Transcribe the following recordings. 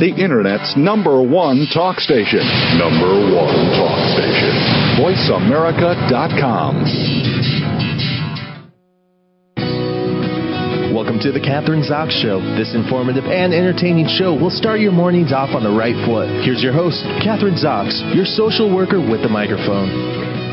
the Internet's number one talk station. Number one talk station. VoiceAmerica.com. Welcome to the Kathryn Zox Show. This informative and entertaining show will start your mornings off on the right foot. Here's your host, Kathryn Zox, your social worker with the microphone.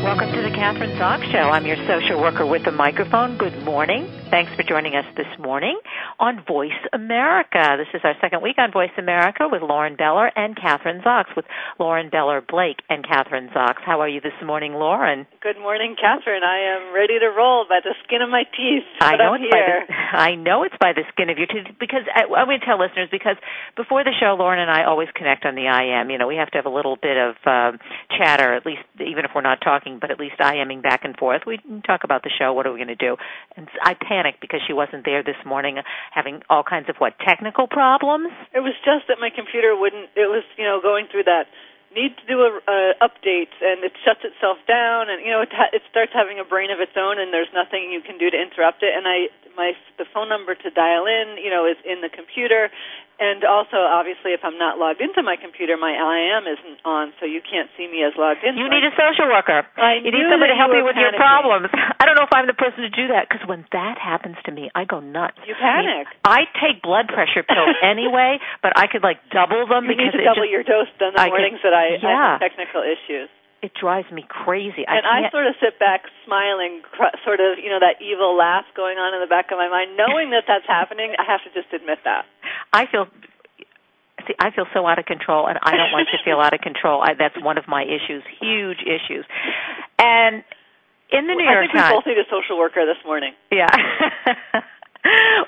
Welcome to the Kathryn Zox Show. I'm your social worker with the microphone. Good morning. Thanks for joining us this morning on Voice America. This is our second week on Voice America with Lauren Beller and Kathryn Zox, with Lauren Beller Blake and Kathryn Zox. How are you this morning, Lauren? Good morning, Kathryn. I am ready to roll by the skin of my teeth. I know I'm it's here. by the, I know it's by the skin of your teeth because I, I'm going to tell listeners because before the show, Lauren and I always connect on the IM. You know, we have to have a little bit of um, chatter, at least even if we're not talking, but at least IMing back and forth. We talk about the show. What are we going to do? And I panicked because she wasn't there this morning, having all kinds of what technical problems. It was just that my computer wouldn't. It was, you know, going through that need to do a uh, update and it shuts itself down and you know it ha- it starts having a brain of its own and there's nothing you can do to interrupt it and I my the phone number to dial in you know is in the computer and also obviously if I'm not logged into my computer my IM isn't on so you can't see me as logged in You need a social worker. I You need somebody to help you with your problems. I don't know if I'm the person to do that because when that happens to me, I go nuts. You panic. I, mean, I take blood pressure pills anyway, but I could like double them you need because to it double just, your dose on the I can- mornings that I, I yeah. have technical issues it drives me crazy. I and I I sort of sit back smiling, cr- sort of, you know, that evil laugh going on in the back of my mind, knowing that that's happening. I have to just admit that. I feel see I feel so out of control and I don't like to feel out of control. I, that's one of my issues, huge issues. And in the New I York think we Times both need a social worker this morning. Yeah.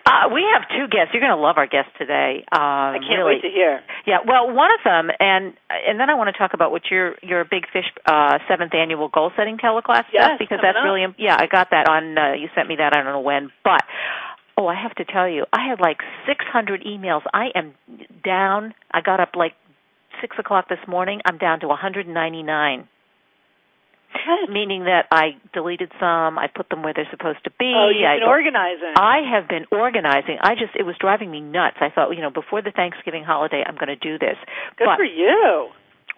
uh, we have two guests. You're going to love our guest today. Um, I can't really. wait to hear. Yeah, well, one of them, and and then I want to talk about what your your Big Fish uh, seventh annual goal setting teleclass Yes, stuff because that's up. really yeah. I got that on. Uh, you sent me that. I don't know when, but oh, I have to tell you, I had like 600 emails. I am down. I got up like six o'clock this morning. I'm down to 199 meaning that I deleted some, I put them where they're supposed to be. Oh, you've I been go- organizing. I have been organizing. I just it was driving me nuts. I thought, you know, before the Thanksgiving holiday, I'm going to do this. Good but for you.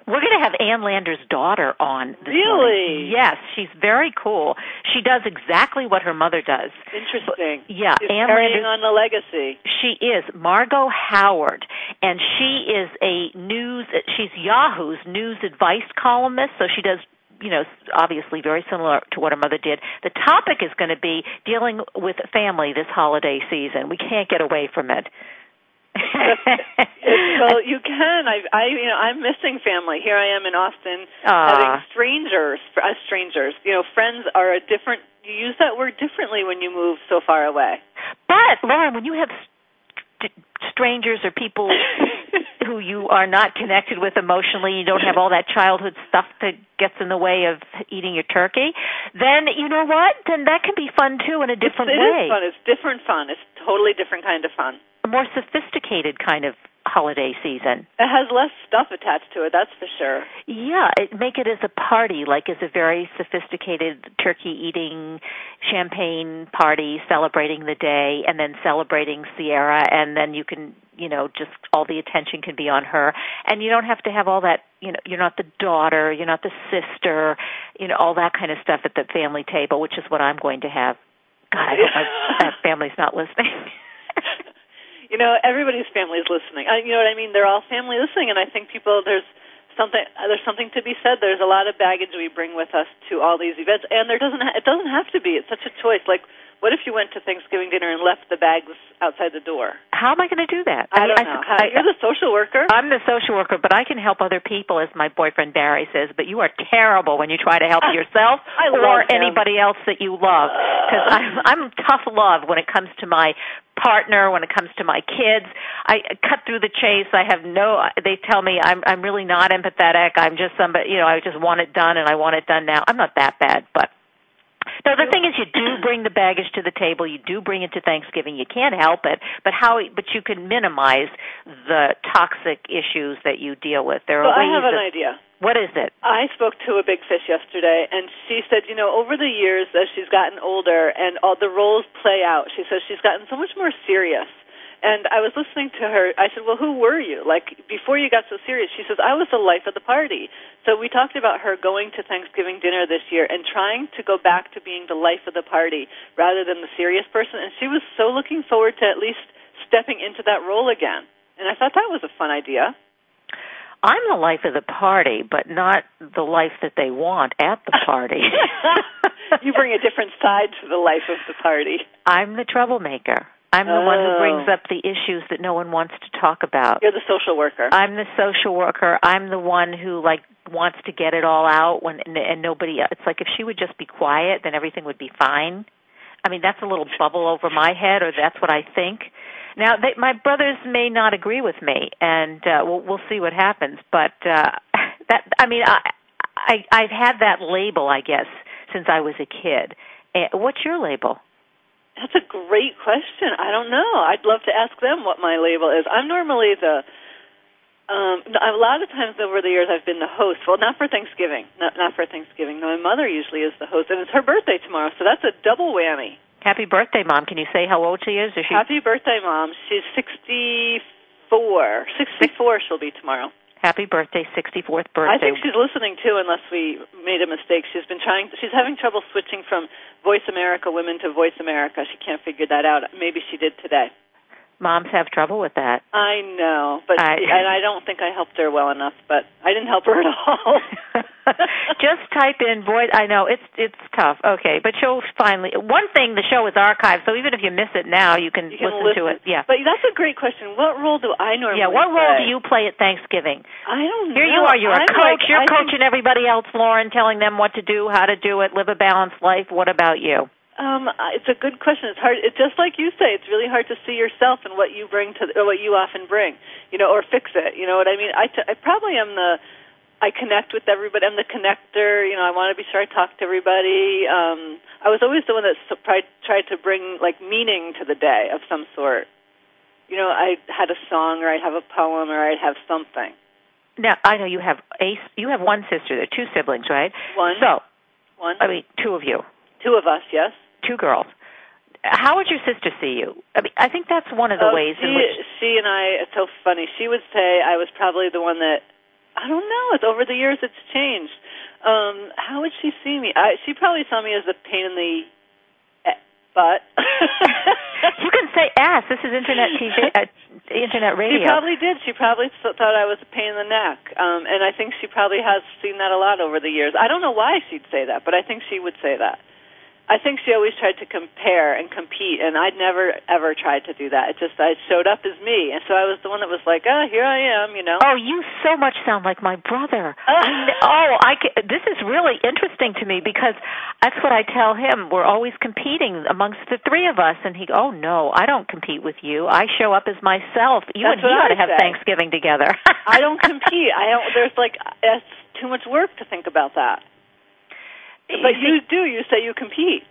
we're going to have Ann Landers' daughter on. This Really? morning. Yes, she's very cool. She does exactly what her mother does. Interesting. Yeah, She's Ann carrying Landers. on the legacy. She is Margo Howard, and she is a news. She's Yahoo's news advice columnist. So she does, you know, obviously very similar to what her mother did. The topic is going to be dealing with family this holiday season. We can't get away from it. well, you can. I, I, you know, I'm missing family. Here I am in Austin, Aw. having strangers, uh, strangers. You know, friends are a different. You use that word differently when you move so far away. But Lauren, when you have strangers or people who you are not connected with emotionally, you don't have all that childhood stuff that gets in the way of eating your turkey, then you know what? Then that can be fun too in a different it's, it way. is fun. It's different fun. It's totally different kind of fun. A more sophisticated kind of holiday season. It has less stuff attached to it. That's for sure. Yeah, it, make it as a party, like as a very sophisticated turkey eating, champagne party, celebrating the day, and then celebrating Sierra, and then you can, you know, just all the attention can be on her, and you don't have to have all that, you know, you're not the daughter, you're not the sister, you know, all that kind of stuff at the family table, which is what I'm going to have. God, I hope my that family's not listening. you know, everybody's family is listening. Uh, you know what I mean? They're all family listening, and I think people there's something uh, there's something to be said. There's a lot of baggage we bring with us to all these events, and there doesn't ha- it doesn't have to be. It's such a choice. Like, what if you went to Thanksgiving dinner and left the bags outside the door? How am I going to do that? I don't mean, know. How, you're the social worker. I'm the social worker, but I can help other people, as my boyfriend Barry says. But you are terrible when you try to help yourself I or him. anybody else that you love. Because I'm I'm tough love when it comes to my partner, when it comes to my kids. I cut through the chase. I have no. They tell me I'm I'm really not empathetic. I'm just somebody. You know, I just want it done, and I want it done now. I'm not that bad, but. No, the thing is, you do bring the baggage to the table. You do bring it to Thanksgiving. You can't help it, but how? But you can minimize the toxic issues that you deal with. There are Well, I have an idea. What is it? I spoke to a big fish yesterday, and she said, you know, over the years as she's gotten older and all the roles play out, she says she's gotten so much more serious. And I was listening to her. I said, "Well, who were you? Like before you got so serious?" She says, "I was the life of the party." So we talked about her going to Thanksgiving dinner this year and trying to go back to being the life of the party rather than the serious person. And she was so looking forward to at least stepping into that role again. And I thought that was a fun idea. I'm the life of the party, but not the life that they want at the party. you bring a different side to the life of the party. I'm the troublemaker. I'm the oh. one who brings up the issues that no one wants to talk about. You're the social worker. I'm the social worker. I'm the one who like wants to get it all out when and and nobody it's like if she would just be quiet then everything would be fine. I mean, that's a little bubble over my head or that's what I think. Now, they, my brothers may not agree with me and uh we'll we'll see what happens, but uh that I mean, I I I've had that label, I guess, since I was a kid. Uh, what's your label? That's a great question. I don't know. I'd love to ask them what my label is. I'm normally the um a lot of times over the years I've been the host. Well, not for Thanksgiving. Not not for Thanksgiving. My mother usually is the host and it's her birthday tomorrow, so that's a double whammy. Happy birthday, mom. Can you say how old she is? is she... Happy birthday, mom. She's 64. 64 she'll be tomorrow. Happy birthday, 64th birthday. I think she's listening too, unless we made a mistake. She's been trying. She's having trouble switching from Voice America Women to Voice America. She can't figure that out. Maybe she did today. Moms have trouble with that. I know, but I, and I don't think I helped her well enough. But I didn't help her at all. Just type in voice. I know it's it's tough. Okay, but she'll finally. One thing, the show is archived, so even if you miss it now, you can, you can listen, listen, to it. Yeah. But that's a great question. What role do I normally? Yeah. What role play? do you play at Thanksgiving? I don't know Here know. you are. You're a coach. like, You're I coaching think, everybody else, Lauren, telling them what to do, how to do it, live a balanced life. What about you? Um, uh, it's a good question. It's hard. It's just like you say. It's really hard to see yourself and what you bring to, or what you often bring. You know, or fix it. You know what I mean? I, t- I probably am the. I connect with everybody. I'm the connector. You know, I want to be sure I talk to everybody. Um, I was always the one that tried tried to bring like meaning to the day of some sort. You know, I had a song, or I'd have a poem, or I'd have something. Now I know you have a you have one sister. There are two siblings, right? One. So One. I mean, two of you, Two of us. Yes. two girls. How would your sister see you? I mean, I think that's one of the oh, ways she, in which she and I. It's so funny. She would say I was probably the one that. I don't know. It's over the years. It's changed. Um, how would she see me? I, she probably saw me as a pain in the butt. you can say ass. This is internet TV, uh, internet radio. She probably did. She probably thought I was a pain in the neck, um, and I think she probably has seen that a lot over the years. I don't know why she'd say that, but I think she would say that. I think she always tried to compare and compete, and I'd never ever tried to do that. It just I showed up as me, and so I was the one that was like, "Ah, here I am," you know. Oh, you so much sound like my brother. oh, I ca- this is really interesting to me because that's what I tell him. We're always competing amongst the three of us, and he, oh no, I don't compete with you. I show up as myself. You That's and he ought to have say. Thanksgiving together. I don't compete. I don't. There's like it's too much work to think about that. But you do. You say you compete.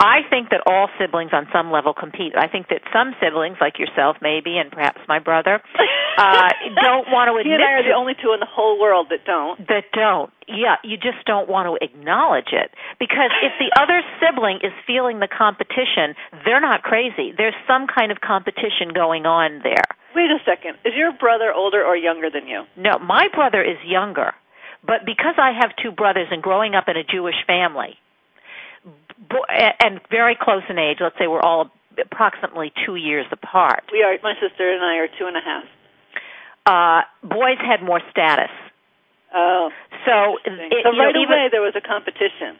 I think that all siblings on some level compete. I think that some siblings, like yourself maybe, and perhaps my brother, uh, don't want to admit. He and I are the only two in the whole world that don't. that don't. Yeah, you just don't want to acknowledge it. Because if the other sibling is feeling the competition, they're not crazy. There's some kind of competition going on there. Wait a second. Is your brother older or younger than you? No, my brother is younger. But because I have two brothers and growing up in a Jewish family, and very close in age, let's say we're all approximately two years apart, We are. My sister and I are two and a half. uh, boys had more status. Oh. So, it, so you know, right even- away there was a competition.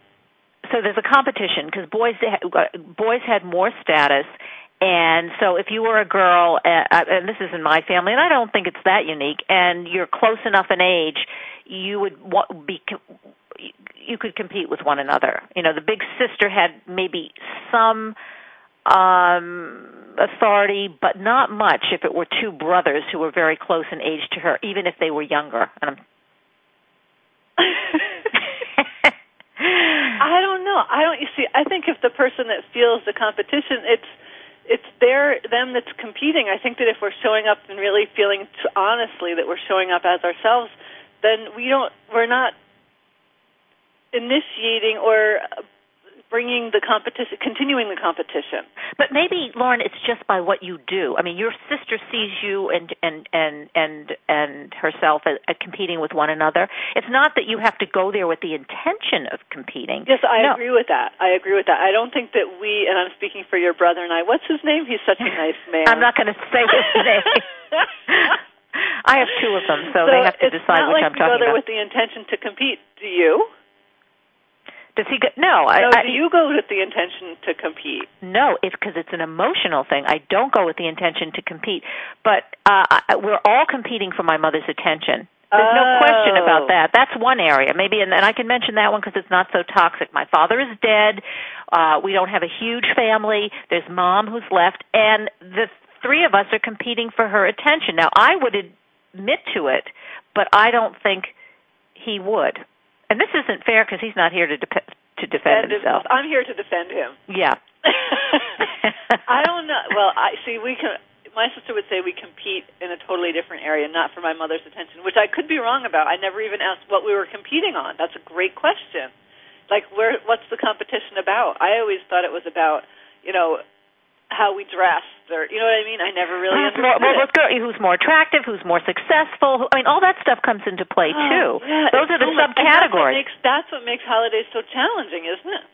so there's a competition because boys uh, boys had more status and so if you were a girl uh, and this is in my family and I don't think it's that unique and you're close enough in age you would be you could compete with one another you know the big sister had maybe some um authority but not much if it were two brothers who were very close in age to her even if they were younger and I don't know. I don't. You see, I think if the person that feels the competition, it's it's their them that's competing. I think that if we're showing up and really feeling t- honestly that we're showing up as ourselves, then we don't. We're not initiating or bringing the competition, continuing the competition. But maybe, Lauren, it's just by what you do. I mean, your sister sees you and and and and and herself at, at competing with one another. It's not that you have to go there with the intention of competing. Yes, I no. agree with that. I agree with that. I don't think that we, and I'm speaking for your brother and I. What's his name? He's such a nice man. I'm not going to say his name. I have two of them, so, so they have to decide which like I'm talking about. It's not you go there with the intention to compete. Do you? Does he go? No, I, no, I, do you go with the intention to compete? No, it's because it's an emotional thing. I don't go with the intention to compete, but uh, I, we're all competing for my mother's attention. There's no question Oh. about that. That's one area. Maybe, and, and I can mention that one because it's not so toxic. My father is dead. Uh, we don't have a huge family. There's mom who's left, and the three of us are competing for her attention. Now, I would admit to it, but I don't think he would. And this isn't fair because he's not here to dep- to defend himself. I'm here to defend him. Yeah. I don't know. Well, I see. We can. My sister would say we compete in a totally different area, not for my mother's attention, which I could be wrong about. I never even asked what we were competing on. That's a great question. Like, where? What's the competition about? I always thought it was about, you know, how we dressed, or you know what I mean. I never really uh, who's more, well, go, who's more attractive, who's more successful. Who, I mean, all that stuff comes into play oh, too. Oh, yeah, Those are the so and That's what, subcategories. makes, that's what makes holidays so challenging, isn't it?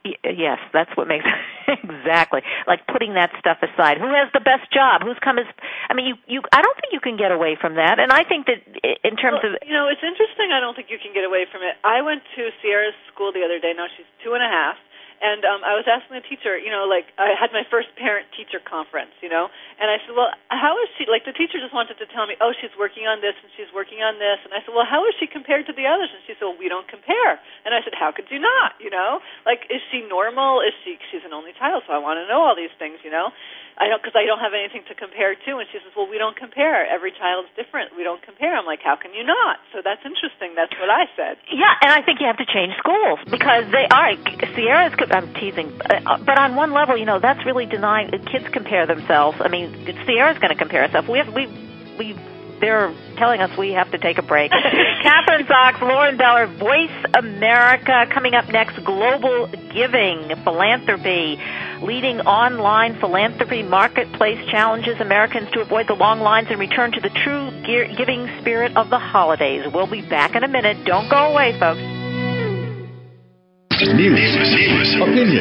Uh, yes, that's what makes exactly like putting that stuff aside. Who has the best job? Who's come as? I mean, you you. I don't think you can get away from that. And I think that in terms well, of you know, it's interesting. I don't think you can get away from it. I went to Sierra's school the other day. Now she's two and a half, and um, I was asking the teacher. You know, like I had my first parent-teacher conference. You know, and I said, well, how is she? Like the teacher just wanted to tell me, oh, she's working on this and she's working on this, and I said, well, how is she compared to the others? And she said, well, we don't compare. And I said, how could you not? You know, like is she normal? Is she? She's an only child, so I want to know all these things. You know. I don't because I don't have anything to compare to. And she says, "Well, we don't compare. Every child's different. We don't compare." I'm like, "How can you not?" So that's interesting. That's what I said. Yeah, and I think you have to change schools because they are Sierra's. I'm teasing, uh, but on one level, you know, that's really denying. Kids compare themselves. I mean, Sierra's going to compare herself. We have we we. They're telling us we have to take a break. Kathryn Zox, Lauren Beller, Voice America. Coming up next, global giving, philanthropy, leading online philanthropy marketplace challenges Americans to avoid the long lines and return to the true giving spirit of the holidays. We'll be back in a minute. Don't go away, folks. News, opinion.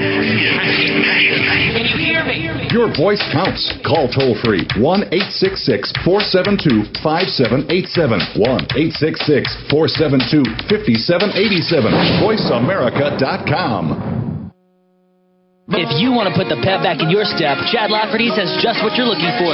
Your voice counts. Call toll free 1 866 472 5787. 1 866 472 5787. VoiceAmerica.com. If you want to put the pep back in your step, Chad Lafferty has just what you're looking for.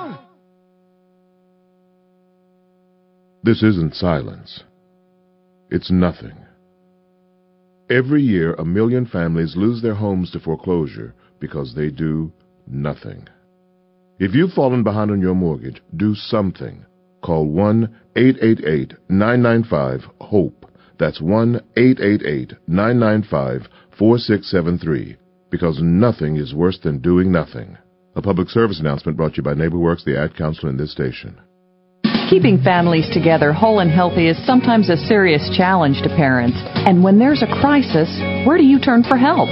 This isn't silence. It's nothing. Every year, a million families lose their homes to foreclosure because they do nothing. If you've fallen behind on your mortgage, do something. Call 1 888 995 HOPE. That's 1 888 995 4673. Because nothing is worse than doing nothing. A public service announcement brought to you by NeighborWorks, the ad council in this station. Keeping families together whole and healthy is sometimes a serious challenge to parents. And when there's a crisis, where do you turn for help?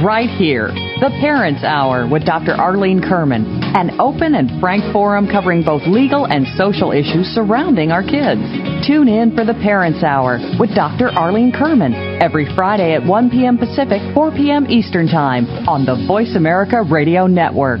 Right here, the Parents Hour with Dr. Arlene Kerman, an open and frank forum covering both legal and social issues surrounding our kids. Tune in for the Parents Hour with Dr. Arlene Kerman every Friday at 1 p.m. Pacific, 4 p.m. Eastern Time on the Voice America Radio Network.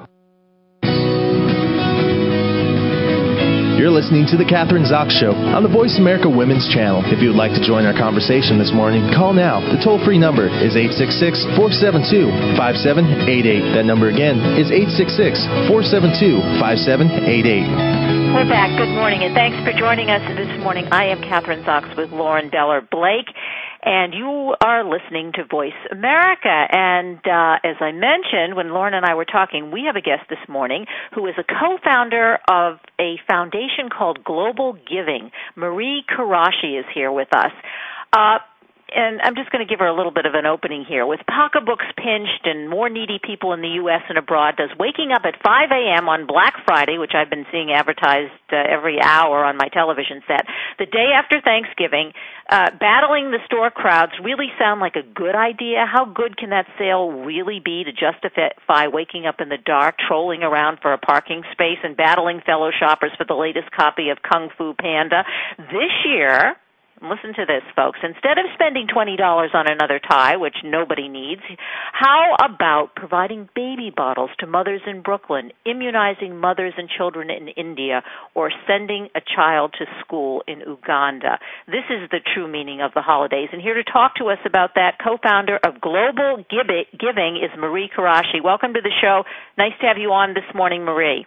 You're listening to The Kathryn Zox Show on the Voice America Women's Channel. If you would like to join our conversation this morning, call now. The toll free number is 866 472 5788. That number again is 866 472 5788. We're back. Good morning, and thanks for joining us this morning. I am Kathryn Zox with Lauren Beller Blake and you are listening to Voice America. And uh, as I mentioned, when Lauren and I were talking, we have a guest this morning who is a co-founder of a foundation called Global Giving. Mari Kuraishi is here with us. Uh, and I'm just going to give her a little bit of an opening here. With pocketbooks pinched and more needy people in the U.S. and abroad, does waking up at 5 a.m. on Black Friday, which I've been seeing advertised uh, every hour on my television set, the day after Thanksgiving, uh, battling the store crowds really sound like a good idea? How good can that sale really be to justify waking up in the dark, trolling around for a parking space, and battling fellow shoppers for the latest copy of Kung Fu Panda? This year, Listen to this, folks. Instead of spending $20 on another tie, which nobody needs, how about providing baby bottles to mothers in Brooklyn, immunizing mothers and children in India, or sending a child to school in Uganda? This is the true meaning of the holidays. And here to talk to us about that, co-founder of Global Giving is Mari Kuraishi. Welcome to the show. Nice to have you on this morning, Mari.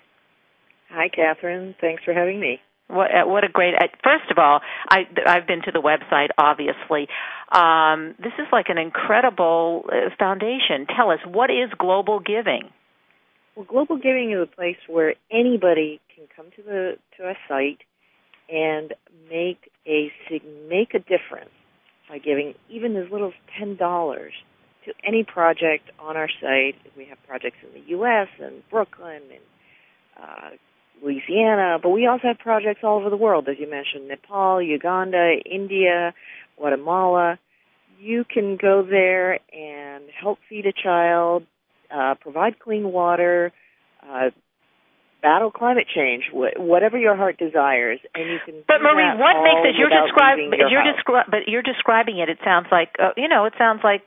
Hi, Kathryn. Thanks for having me. What, uh, what a great! Uh, first of all, I, I've been to the website. Obviously, um, this is like an incredible uh, foundation. Tell us what is global giving. Well, global giving is a place where anybody can come to the to a site and make a make a difference by giving even as little as ten dollars to any project on our site. We have projects in the U.S. and Brooklyn and uh, Louisiana, but we also have projects all over the world, as you mentioned, Nepal, Uganda, India, Guatemala. You can go there and help feed a child, uh, provide clean water, uh, battle climate change, wh- whatever your heart desires, and you can. But Mari, what makes it? You're describing. You're describing. But you're describing it. It sounds like uh, you know. It sounds like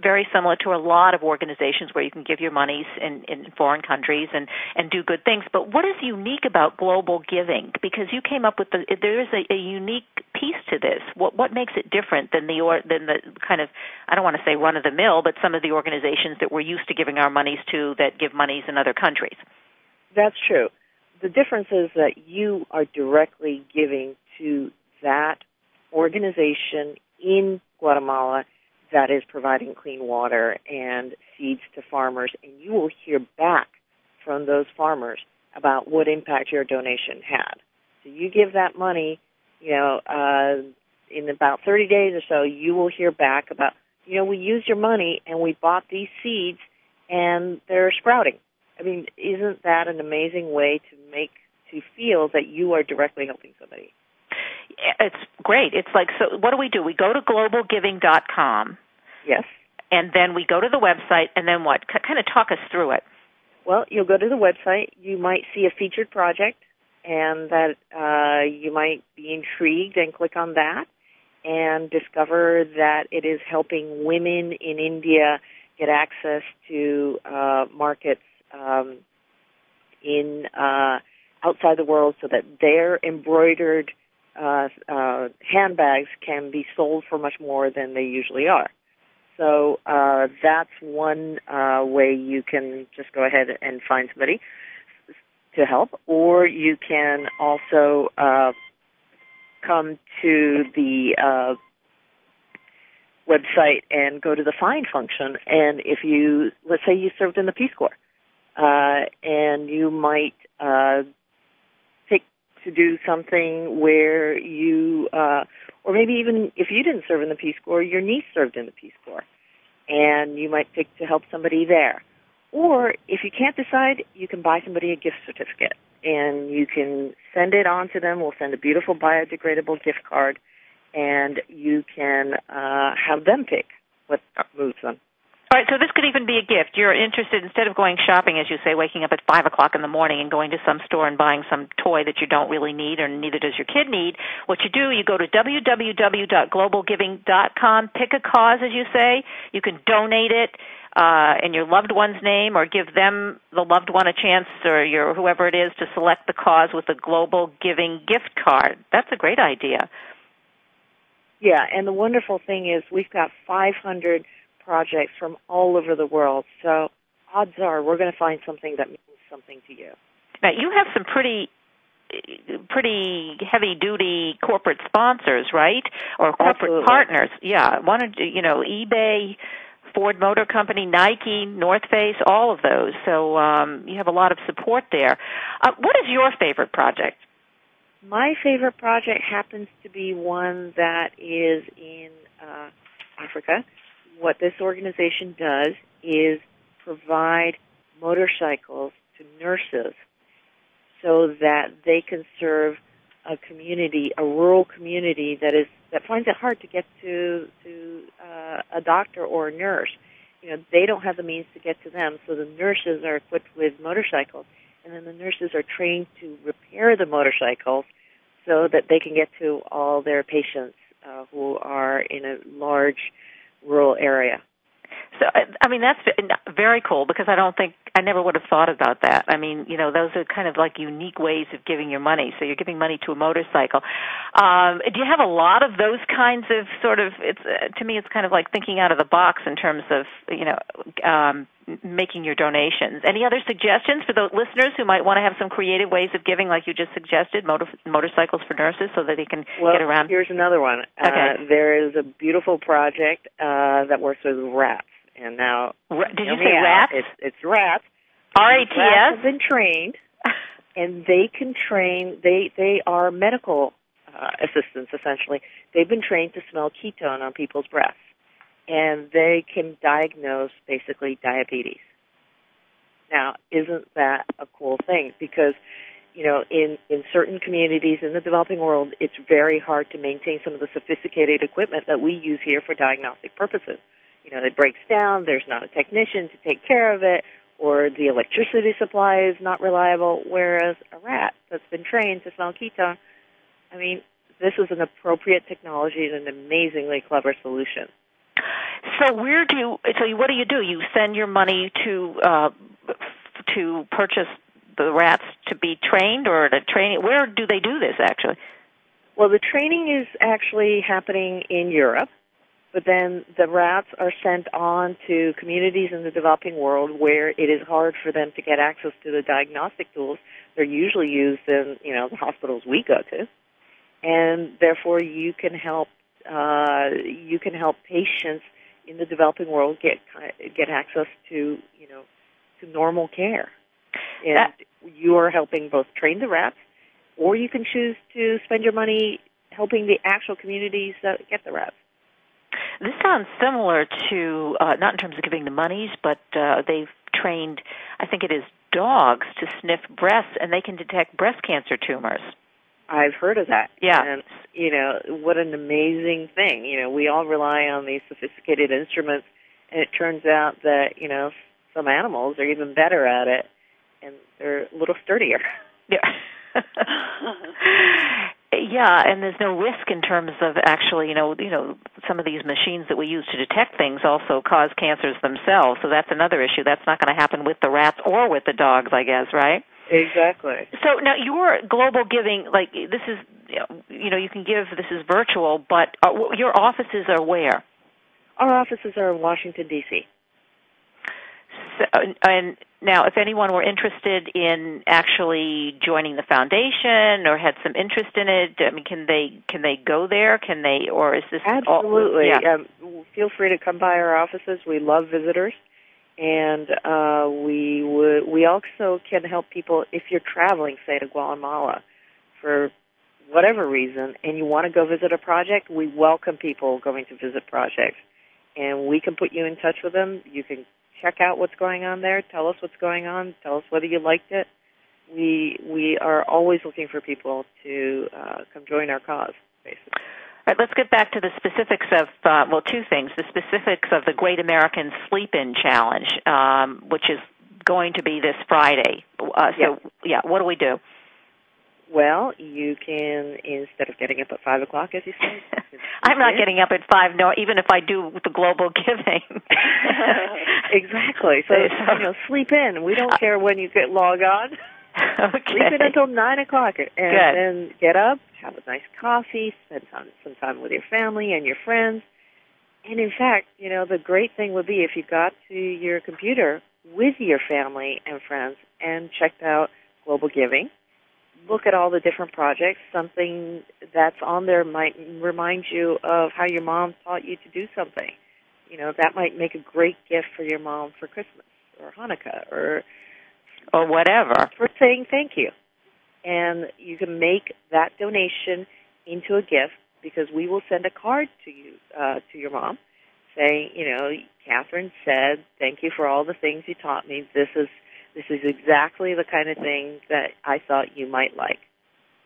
very similar to a lot of organizations where you can give your monies in, in foreign countries and, and do good things. But what is unique about global giving? Because you came up with the, there is a, a unique piece to this. What what makes it different than the or, than the kind of I don't want to say run of the mill, but some of the organizations that we're used to giving our monies to that give monies in other countries. That's true. The difference is that you are directly giving to that organization in Guatemala that is providing clean water and seeds to farmers, and you will hear back from those farmers about what impact your donation had. So you give that money, you know, uh, in about 30 days or so, you will hear back about, you know, we used your money and we bought these seeds and they're sprouting. I mean, isn't that an amazing way to make to feel that you are directly helping somebody? it's great. It's like so. What do we do? We go to globalgiving.com. Yes. And then we go to the website, and then what? C- kind of talk us through it. Well, you'll go to the website. You might see a featured project, and that uh, you might be intrigued and click on that, and discover that it is helping women in India get access to uh, markets um, in uh, outside the world, so that their embroidered uh, uh, handbags can be sold for much more than they usually are. So uh, that's one uh, way you can just go ahead and find somebody to help, or you can also uh, come to the uh, website and go to the find function. And if you, let's say you served in the Peace Corps, uh, and you might uh, to do something where you, uh, or maybe even if you didn't serve in the Peace Corps, your niece served in the Peace Corps, and you might pick to help somebody there. Or if you can't decide, you can buy somebody a gift certificate, and you can send it on to them. We'll send a beautiful biodegradable gift card, and you can uh, have them pick what moves them. All right, so this could even be a gift. You're interested instead of going shopping, as you say, waking up at five o'clock in the morning and going to some store and buying some toy that you don't really need, or neither does your kid need. What you do, you go to www.globalgiving.com, pick a cause, as you say. You can donate it. uh, in your loved one's name, or give them the loved one a chance, or your whoever it is, to select the cause with a global giving gift card. That's a great idea. Yeah, and the wonderful thing is we've got 500 projects from all over the world. So odds are we're going to find something that means something to you. Now you have some pretty pretty heavy duty corporate sponsors, right? Or corporate Absolutely. partners. Yeah, one you know, eBay, Ford Motor Company, Nike, North Face, all of those. So um, you have a lot of support there. Uh, what is your favorite project? My favorite project happens to be one that is in uh, Africa. What this organization does is provide motorcycles to nurses so that they can serve a community, a rural community that is that finds it hard to get to to uh, a doctor or a nurse. You know, they don't have the means to get to them, so the nurses are equipped with motorcycles, and then the nurses are trained to repair the motorcycles so that they can get to all their patients uh, who are in a large rural area. So I mean that's very cool because I don't think I never would have thought about that. I mean, you know, those are kind of like unique ways of giving your money. So you're giving money to a motorcycle. Um, do you have a lot of those kinds of sort of? It's uh, to me, it's kind of like thinking out of the box in terms of you know um, making your donations. Any other suggestions for the listeners who might want to have some creative ways of giving, like you just suggested, motor, motorcycles for nurses, so that they can well, get around? Here's another one. Okay. Uh, there is a beautiful project uh, that works with rats. And now, did you say out. rats? It's, it's rats. R A T Rats have been trained, and they can train. They they are medical uh, assistants essentially. They've been trained to smell ketone on people's breaths, and they can diagnose basically diabetes. Now, isn't that a cool thing? Because you know, in in certain communities in the developing world, it's very hard to maintain some of the sophisticated equipment that we use here for diagnostic purposes. You know, it breaks down. There's not a technician to take care of it or the electricity supply is not reliable, whereas a rat that's been trained to smell ketone, I mean, this is an appropriate technology and an amazingly clever solution. So where do you, so what do you do? You send your money to uh, to purchase the rats to be trained, or to train? Where do they do this actually? Well, the training is actually happening in Europe but then the rats are sent on to communities in the developing world where it is hard for them to get access to the diagnostic tools. They're usually used in, you know, the hospitals we go to. And therefore you can help, uh, you can help patients in the developing world get, get access to, you know, to normal care. And that, you are helping both train the rats or you can choose to spend your money helping the actual communities that get the rats. This sounds similar to uh, not in terms of giving the monies, but uh, they've trained, I think it is dogs, to sniff breasts, and they can detect breast cancer tumors. I've heard of that. Yeah. And, you know, what an amazing thing. You know, we all rely on these sophisticated instruments, and it turns out that, you know, some animals are even better at it, and they're a little sturdier. Yeah. yeah, and there's no risk in terms of actually, you know, you know, some of these machines that we use to detect things also cause cancers themselves. So that's another issue. That's not going to happen with the rats or with the dogs, I guess, right? Exactly. So now your global giving, like this is, you know, you can give. This is virtual, but uh, your offices are where? Our offices are in Washington D.C. So, and now, if anyone were interested in actually joining the foundation or had some interest in it, I mean, can they can they go there? Can they, or is this absolutely? All, yeah. um, feel free to come by our offices. We love visitors, and uh, we would we also can help people if you're traveling, say to Guatemala, for whatever reason, and you want to go visit a project. We welcome people going to visit projects, and we can put you in touch with them. You can check out what's going on there. Tell us what's going on. Tell us whether you liked it. We we are always looking for people to uh, come join our cause, basically. Right, let's get back to the specifics of uh, well, two things: the specifics of the Great American Sleep-In Challenge, um, which is going to be this Friday. Uh, so, yeah. yeah, what do we do? Well, you can instead of getting up at five o'clock, as you said. I'm not getting up at five, no, even if I do the global giving. exactly. So you know, sleep in. We don't care when you get log on. Okay. Sleep in until nine o'clock, and Good. then get up, have a nice coffee, spend time, some time with your family and your friends. And in fact, you know, the great thing would be if you got to your computer with your family and friends and checked out Global Giving. Look at all the different projects. Something that's on there might remind you of how your mom taught you to do something. You know, that might make a great gift for your mom for Christmas or Hanukkah or or whatever. for saying thank you. And you can make that donation into a gift because we will send a card to you, uh, to your mom, saying, you know, Kathryn said, thank you for all the things you taught me. This is this is exactly the kind of thing that I thought you might like.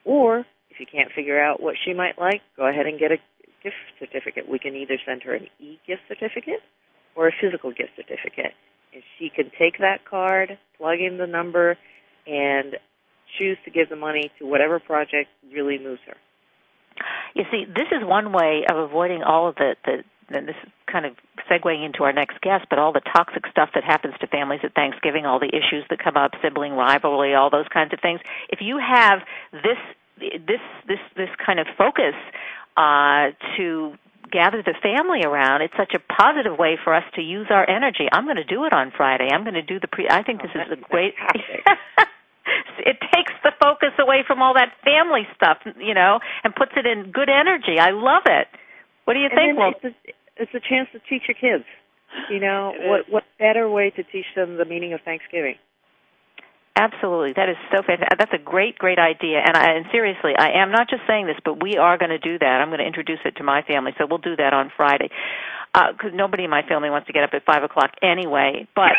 Or if you can't figure out what she might like, go ahead and get a gift certificate. We can either send her an e-gift certificate or a physical gift certificate. And she can take that card, plug in the number, and choose to give the money to whatever project really moves her. You see, this is one way of avoiding all of the, the and this is kind of segueing into our next guest, but all the toxic stuff that happens to families at Thanksgiving, all the issues that come up, sibling rivalry, all those kinds of things. If you have this this this this kind of focus uh, to gather the family around, it's such a positive way for us to use our energy. I'm going to do it on Friday. I'm going to do the pre. I think oh, this is a great. it takes the focus away from all that family stuff, you know, and puts it in good energy. I love it. What do you And think? Well, it's, a, it's a chance to teach your kids. You know, what what better way to teach them the meaning of Thanksgiving? Absolutely, that is so fantastic. Uh, that's a great, great idea. And, I, and seriously, I am not just saying this, but we are going to do that. I'm going to introduce it to my family, so we'll do that on Friday. Uh, because nobody in my family wants to get up at five o'clock anyway. But,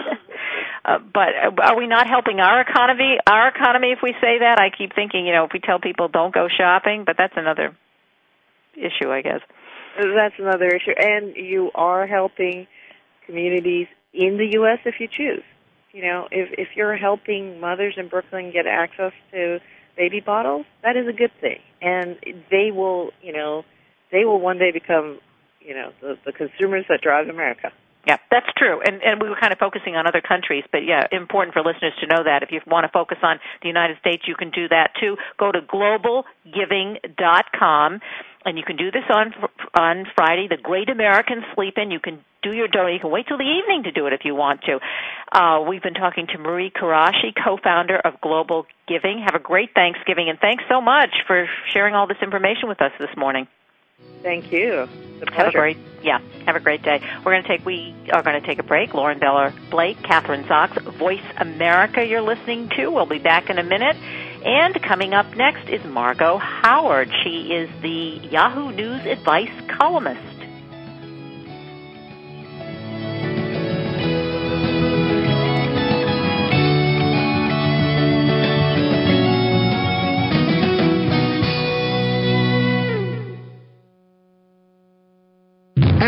uh, but uh, are we not helping our economy? Our economy, if we say that, I keep thinking, you know, if we tell people don't go shopping, but that's another issue, I guess. That's another issue. And you are helping communities in the U.S. if you choose. You know, if if you're helping mothers in Brooklyn get access to baby bottles, that is a good thing, and they will, you know, they will one day become, you know, the, the consumers that drive America. Yeah, that's true. And and we were kind of focusing on other countries, but yeah, important for listeners to know that if you want to focus on the United States, you can do that too. Go to globalgiving.com and you can do this on on Friday, the Great American Sleep In. You can do your donation. You can wait till the evening to do it if you want to. Uh, we've been talking to Mari Kuraishi, co-founder of Global Giving. Have a great Thanksgiving, and thanks so much for sharing all this information with us this morning. Thank you. A Have a pleasure. great yeah. Have a great day. We're going to take we are going to take a break. Lauren Beller Blake, Kathryn Zox, Voice America. You're listening to. We'll be back in a minute. And coming up next is Margo Howard. She is the Yahoo News advice columnist.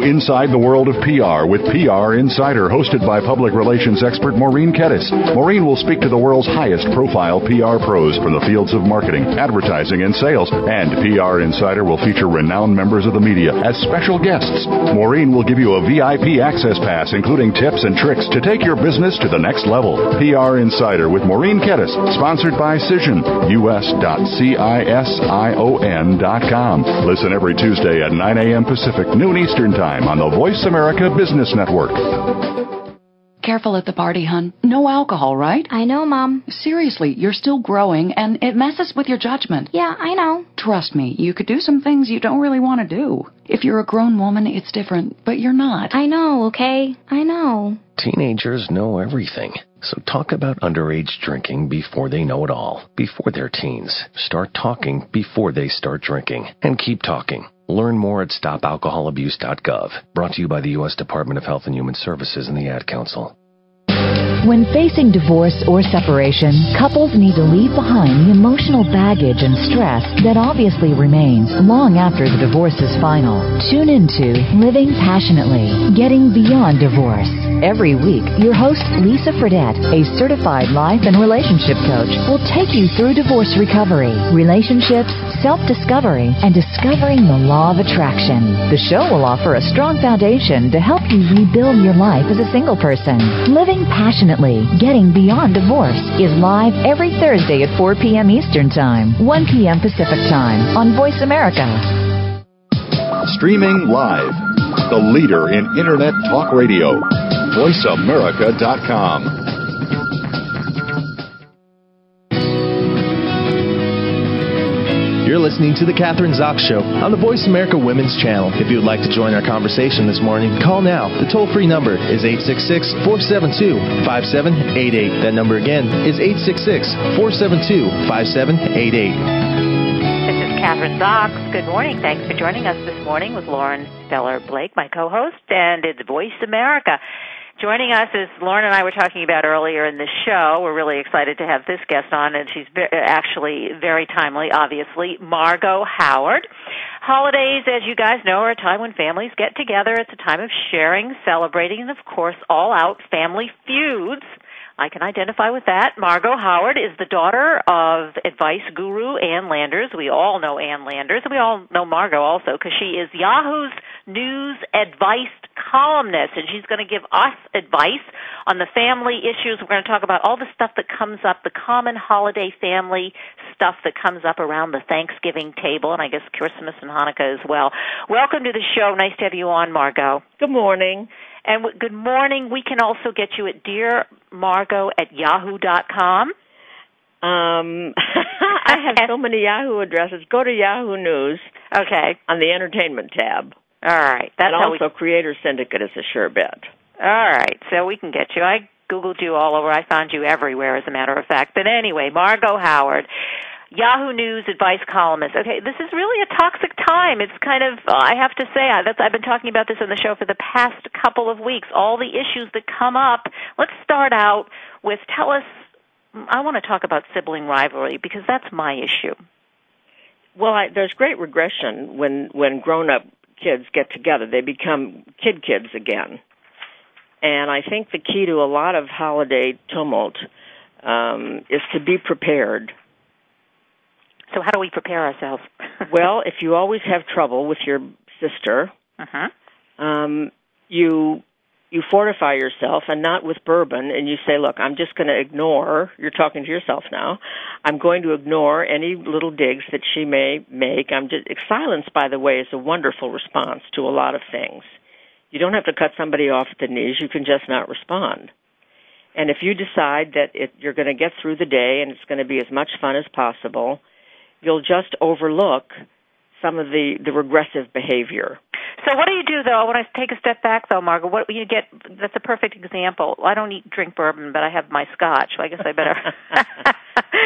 Inside the world of PR with PR Insider, hosted by public relations expert Maureen Kettis. Maureen will speak to the world's highest profile PR pros from the fields of marketing, advertising, and sales. And PR Insider will feature renowned members of the media as special guests. Maureen will give you a VIP access pass, including tips and tricks to take your business to the next level. PR Insider with Maureen Kettis, sponsored by Cision, us.cision.com. Listen every Tuesday at 9 a.m. Pacific, noon Eastern Time on the Voice America Business Network. Careful at the party, hun. No alcohol, right? I know, Mom. Seriously, you're still growing and it messes with your judgment. Yeah, I know. Trust me, you could do some things you don't really want to do. If you're a grown woman, it's different, but you're not. I know, okay? I know. Teenagers know everything. So talk about underage drinking before they know it all, before they're teens. Start talking before they start drinking. And keep talking. Learn more at stopalcoholabuse.gov. Brought to you by the U.S. Department of Health and Human Services and the Ad Council. When facing divorce or separation, couples need to leave behind the emotional baggage and stress that obviously remains long after the divorce is final. Tune into Living Passionately, Getting Beyond Divorce. Every week, your host, Lisa Fredette, a certified life and relationship coach, will take you through divorce recovery, relationships, self-discovery, and discovering the law of attraction. The show will offer a strong foundation to help you rebuild your life as a single person. Living Passionately, Getting Beyond Divorce is live every Thursday at 4 p.m. Eastern Time, 1 p.m. Pacific Time on Voice America. Streaming live. The leader in Internet talk radio. VoiceAmerica.com. You're listening to The Kathryn Zox Show on the Voice America Women's Channel. If you would like to join our conversation this morning, call now. The toll free number is 866 472 5788. That number again is 866 472 5788. This is Kathryn Zox. Good morning. Thanks for joining us this morning with Lauren Beller Blake, my co host, and it's Voice America. Joining us, as Lauren and I were talking about earlier in the show, we're really excited to have this guest on, and she's actually very timely, obviously, Margo Howard. Holidays, as you guys know, are a time when families get together. It's a time of sharing, celebrating, and of course, all out family feuds. I can identify with that. Margo Howard is the daughter of advice guru Ann Landers. We all know Ann Landers, and we all know Margo also because she is Yahoo's news advice columnist, and she's going to give us advice on the family issues. We're going to talk about all the stuff that comes up, the common holiday family stuff that comes up around the Thanksgiving table, and I guess Christmas and Hanukkah as well. Welcome to the show. Nice to have you on, Margo. Good morning. And w- good morning. We can also get you at Dear Margo at yahoo.com. Um, I have so many Yahoo addresses. Go to Yahoo News. Okay. On the entertainment tab. All right. That's and how also we... Creator Syndicate is a sure bet. All right. So we can get you. I Googled you all over. I found you everywhere, as a matter of fact. But anyway, Margo Howard. Yahoo News advice columnist. Okay, this is really a toxic time. It's kind of, I have to say, I, that's, I've been talking about this on the show for the past couple of weeks. All the issues that come up. Let's start out with tell us. I want to talk about sibling rivalry because that's my issue. Well, I, there's great regression when when grown up kids get together. They become kid kids again. And I think the key to a lot of holiday tumult um, is to be prepared. So, how do we prepare ourselves? well, if you always have trouble with your sister, uh-huh. um, you you fortify yourself and not with bourbon and you say look i'm just going to ignore you're talking to yourself now i'm going to ignore any little digs that she may make. I'm just silence by the way is a wonderful response to a lot of things. You don't have to cut somebody off at the knees you can just not respond. And if you decide that it, you're going to get through the day and it's going to be as much fun as possible you'll just overlook some of the the regressive behavior so what do you do though? When I want to take a step back though, Margaret. What you get? That's a perfect example. I don't eat drink bourbon, but I have my scotch. So I guess I better.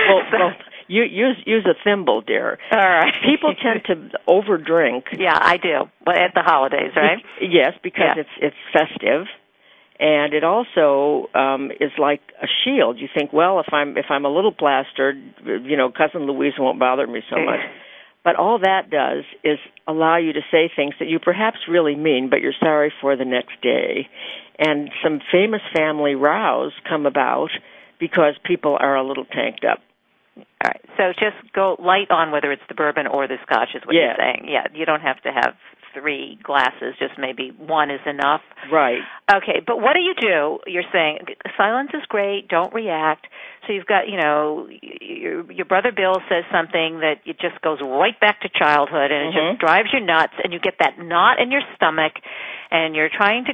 well, well, you use use a thimble, dear. All right. People tend to overdrink. Yeah, I do. But at the holidays, right? yes, because yeah. it's it's festive. And it also um, is like a shield. You think, well, if I'm if I'm a little plastered, you know, cousin Louise won't bother me so much. But all that does is allow you to say things that you perhaps really mean, but you're sorry for the next day. And some famous family rows come about because people are a little tanked up. All right. So just go light on whether it's the bourbon or the scotch is what yeah. you're saying. Yeah. You don't have to have three glasses, just maybe one is enough. Right. Okay, but what do you do? You're saying silence is great, don't react. So you've got, you know, your your brother Bill says something that it just goes right back to childhood and mm-hmm. it just drives you nuts and you get that knot in your stomach and you're trying to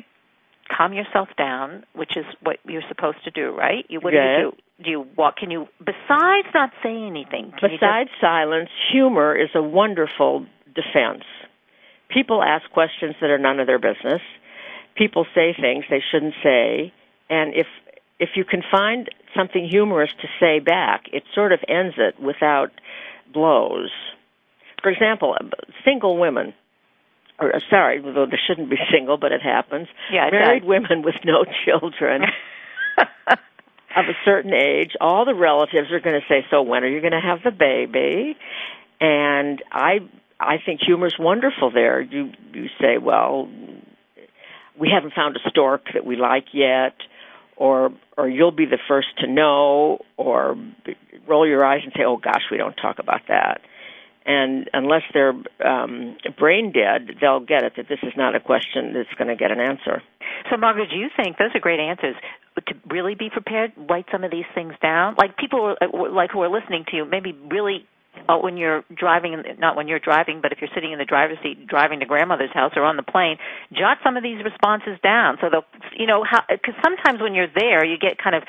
calm yourself down, which is what you're supposed to do, right? You what yeah. do you do? Do you what can you besides not saying anything? besides just, silence, humor is a wonderful defense. People ask questions that are none of their business. People say things they shouldn't say, and if if you can find something humorous to say back, it sort of ends it without blows. For example, single women or uh, sorry, though they shouldn't be single, but it happens. Yeah, it married does. women with no children of a certain age, all the relatives are going to say, "So when are you going to have the baby?" And I, I think humor's wonderful there. You you say, "Well, we haven't found a stork that we like yet." Or, or you'll be the first to know, or roll your eyes and say, "Oh gosh, we don't talk about that." and unless they're um, brain dead, they'll get it that this is not a question that's going to get an answer. So, Margaret, do you think those are great answers? To really be prepared, write some of these things down. Like people, uh, like who are listening to you, maybe really Uh, when you're driving, not when you're driving, but if you're sitting in the driver's seat driving to grandmother's house or on the plane, jot some of these responses down. So they'll, you know, because sometimes when you're there, you get kind of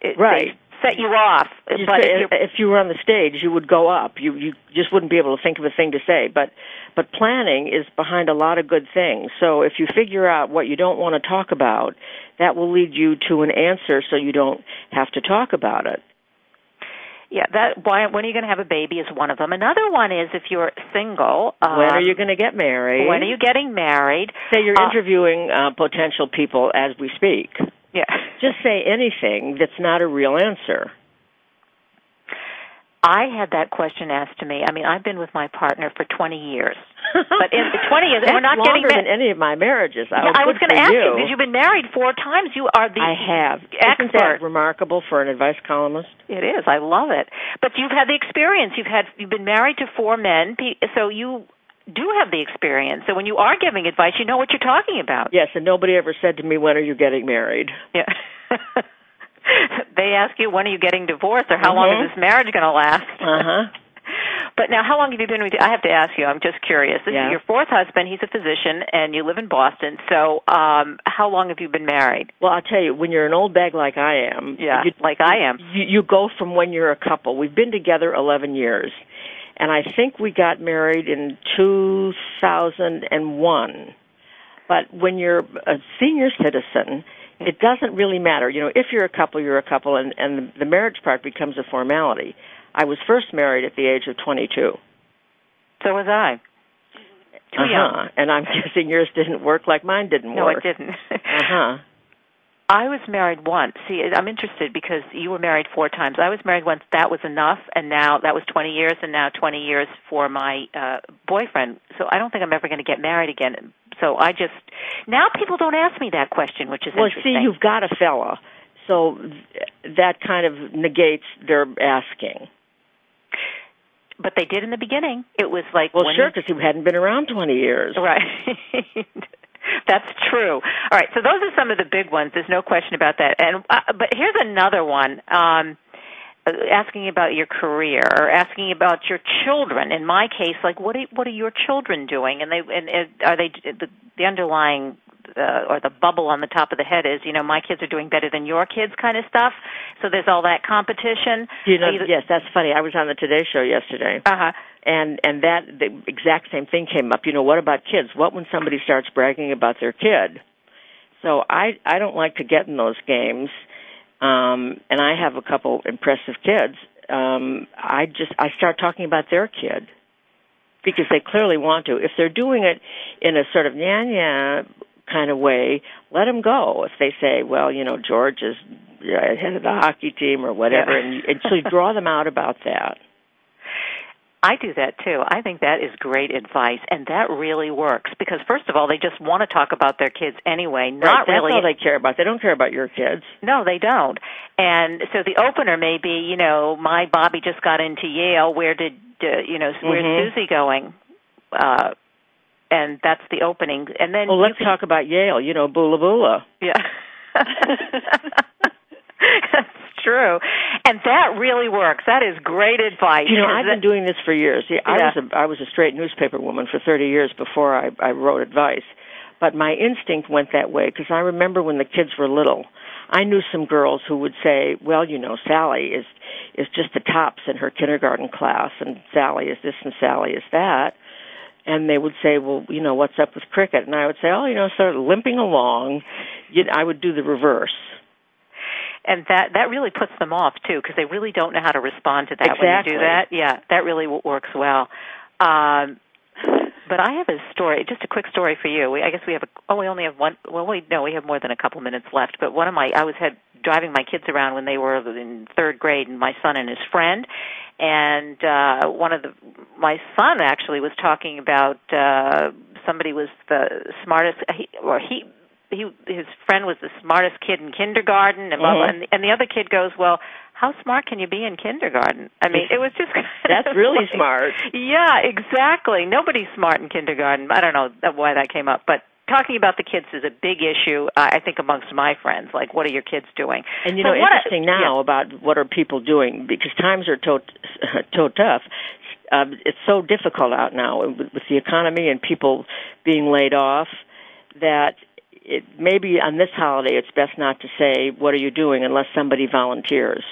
it, right. Set you off, you but say, if, if you were on the stage, you would go up. You you just wouldn't be able to think of a thing to say. But but planning is behind a lot of good things. So if you figure out what you don't want to talk about, that will lead you to an answer, so you don't have to talk about it. Yeah, that why when are you going to have a baby is one of them. Another one is if you're single. Um, when are you going to get married? When are you getting married? Say you're Uh, interviewing uh, potential people as we speak. Yeah. Just say anything that's not a real answer. I had that question asked to me. I mean, I've been with my partner for 20 years. But in 20 years, we're not longer getting than any of my marriages. Yeah, oh, I was going to ask you. because you've been married four times. You are the I have. expert. Isn't that remarkable for an advice columnist? It is. I love it. But you've had the experience. You've had you've been married to four men, pe- so you do have the experience. So when you are giving advice, you know what you're talking about. Yes, and nobody ever said to me, "When are you getting married?" Yeah. they ask you when are you getting divorced or how long Mhm. is this marriage going to last. Uh huh. But now, how long have you been with? I have to ask you. I'm just curious. This Yeah. is your fourth husband. He's a physician, and you live in Boston. So, um, how long have you been married? Well, I'll tell you, when you're an old bag like I am, Yeah, you, like I am. you, you go from when you're a couple. We've been together 11 years, and I think we got married in 2001. But when you're a senior citizen, it doesn't really matter. You know, if you're a couple, you're a couple, and and the marriage part becomes a formality. I was first married at the age of 22. So was I. Too uh-huh. And I'm guessing yours didn't work like mine didn't No, work. No, it didn't. Uh-huh. I was married once. See, I'm interested because you were married four times. I was married once. That was enough, and now that was 20 years, and now 20 years for my uh boyfriend. So I don't think I'm ever going to get married again. So I just now people don't ask me that question, which is well, see, you've got a fella, so th- that kind of negates their asking. but they did in the beginning. It was like Well, sure, because he hadn't been around 20 years. Right. That's true. All right, so those are some of the big ones. There's no question about that. And uh, but here's another one. Um asking about your career or asking about your children. In my case, like what are, what are your children doing? And they and, and are they the, the underlying uh, or the bubble on the top of the head is, you know, my kids are doing better than your kids kind of stuff. So there's all that competition. You know? Either- yes, that's funny. I was on the Today Show yesterday, Uh-huh. and and that the exact same thing came up. You know, what about kids? What when somebody starts bragging about their kid? So I I don't like to get in those games, um, and I have a couple impressive kids. Um, I just I start talking about their kid because they clearly want to. If they're doing it in a sort of yeah yeah kind of way, let them go. If they say, well, you know, George is yeah, head of the hockey team or whatever, Yeah. and, and so you draw them out about that. I do that too. I think that is great advice, and that really works because first of all, they just want to talk about their kids anyway. Not right, that's really. all they care about. They don't care about your kids. no, they don't. And so the opener may be, you know, my Bobby just got into Yale. Where did uh, you know? Where's Mhm. Susie going? Uh, and that's the opening. And then Well, let's can- talk about Yale. You know, Boola Boola. Yeah. True. And that really works. That is great advice. You know, I've been doing this for years. Yeah, I Yeah. was a I was a straight newspaper woman for 30 years before I I wrote advice. But my instinct went that way because I remember when the kids were little, I knew some girls who would say, "Well, you know, Sally is is just the tops in her kindergarten class and Sally is this and Sally is that." And they would say, "Well, you know, what's up with cricket?" And I would say, "Oh, you know, sort of limping along." You I would do the reverse. And that that really puts them off too because they really don't know how to respond to that when you do that. Yeah, that really w- works well. Um, But I have a story, just a quick story for you. We, I guess we have a, oh, we only have one, well, we, no, we have more than a couple minutes left. But one of my, I was had driving my kids around when they were in third grade, and my son and his friend, and uh one of the, my son actually was talking about uh somebody was the smartest, he, or he, he, his friend was the smartest kid in kindergarten, and blah, blah, Mhm. and, and the other kid goes, well, how smart can you be in kindergarten? I mean, it was just That's really like- smart. Yeah, exactly. Nobody's smart in kindergarten. I don't know why that came up, but talking about the kids is a big issue. Uh, I think amongst my friends, like, what are your kids doing? And you So know, interesting now about what are people doing because times are so so tough. Um, it's so difficult out now with, with the economy and people being laid off that it maybe on this holiday it's best not to say what are you doing unless somebody volunteers.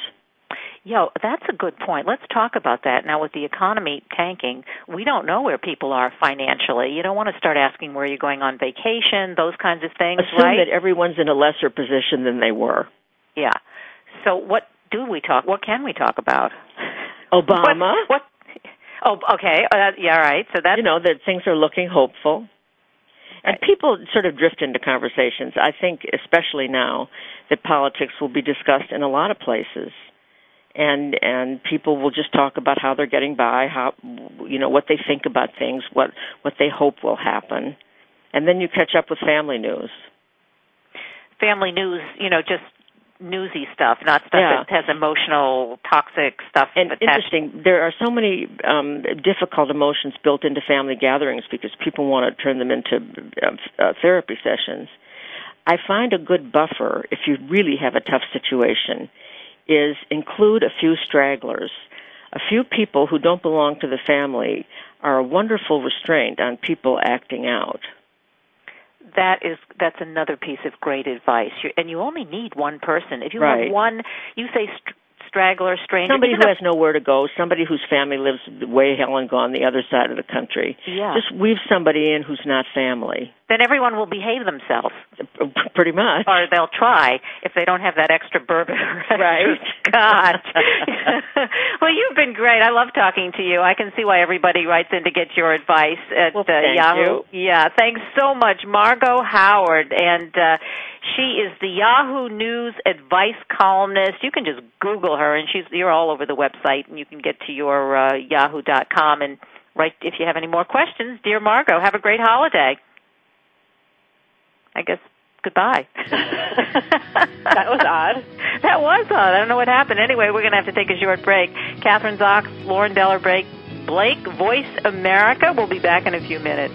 Yeah, that's a good point. Let's talk about that. Now, with the economy tanking, we don't know where people are financially. You don't want to start asking where you're going on vacation, those kinds of things, Assume right? that everyone's in a lesser position than they were. yeah. So, what do we talk? What can we talk about? Obama. What? what oh, okay. Uh, yeah, right. So that's you know that things are looking hopeful. And people sort of drift into conversations. I think, especially now, that politics will be discussed in a lot of places, and and people will just talk about how they're getting by, how you know what they think about things, what what they hope will happen, and then you catch up with family news. family news. You know, just newsy stuff, not stuff Yeah. that has emotional, toxic stuff. And attached. interesting, there are so many um, difficult emotions built into family gatherings because people want to turn them into uh, uh, therapy sessions. I find a good buffer if you really have a tough situation is include a few stragglers. A few people who don't belong to the family are a wonderful restraint on people acting out. That is that's another piece of great advice. You, and you only need one person. If you Right. have one, you say st- straggler, stranger. Somebody who has nowhere to go, somebody whose family lives way hell and gone the other side of the country. Yeah. Just weave somebody in who's not family. then everyone will behave themselves. Pretty much. Or they'll try if they don't have that extra bourbon Right. scotch. well, you've been great. I love talking to you. I can see why everybody writes in to get your advice at uh, thank Yahoo. you. Yeah, thanks so much, Margo Howard, and uh, she is the Yahoo News advice columnist. You can just Google her, and she's you're all over the website, and you can get to your uh, Yahoo.com and write if you have any more questions. Dear Margo, have a great holiday. I guess goodbye. that was odd. That was odd. I don't know what happened. Anyway, we're going to have to take a short break. Kathryn Zox, Lauren Deller break. Blake, Voice America. We'll be back in a few minutes.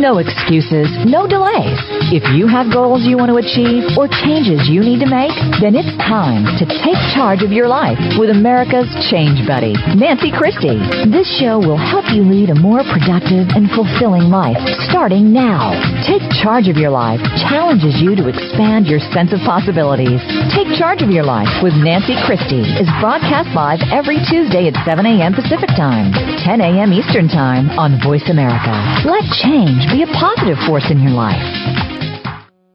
No excuses, no delays. If you have goals you want to achieve or changes you need to make, then it's time to take charge of your life with America's Change Buddy, Nancy Christie. This show will help you lead a more productive and fulfilling life starting now. Take charge of your life challenges you to expand your sense of possibilities. Take charge of your life with Nancy Christie is broadcast live every Tuesday at 7 a.m. Pacific Time, 10 a.m. Eastern Time on Voice America. Let change be a positive force in your life.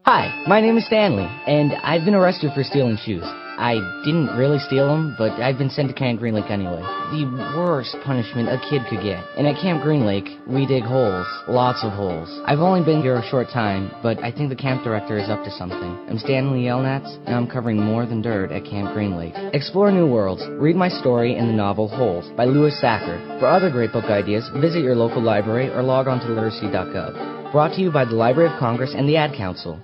Hi, my name is Stanley, and I've been arrested for stealing shoes. I didn't really steal them, but I've been sent to Camp Green Lake anyway. The worst punishment a kid could get. And at Camp Green Lake, we dig holes. Lots of holes. I've only been here a short time, but I think the camp director is up to something. I'm Stanley Yelnats, and I'm covering more than dirt at Camp Green Lake. Explore new worlds. Read my story in the novel Holes by Louis Sachar. For other great book ideas, visit your local library or log on to literacy.gov. Brought to you by the Library of Congress and the Ad Council.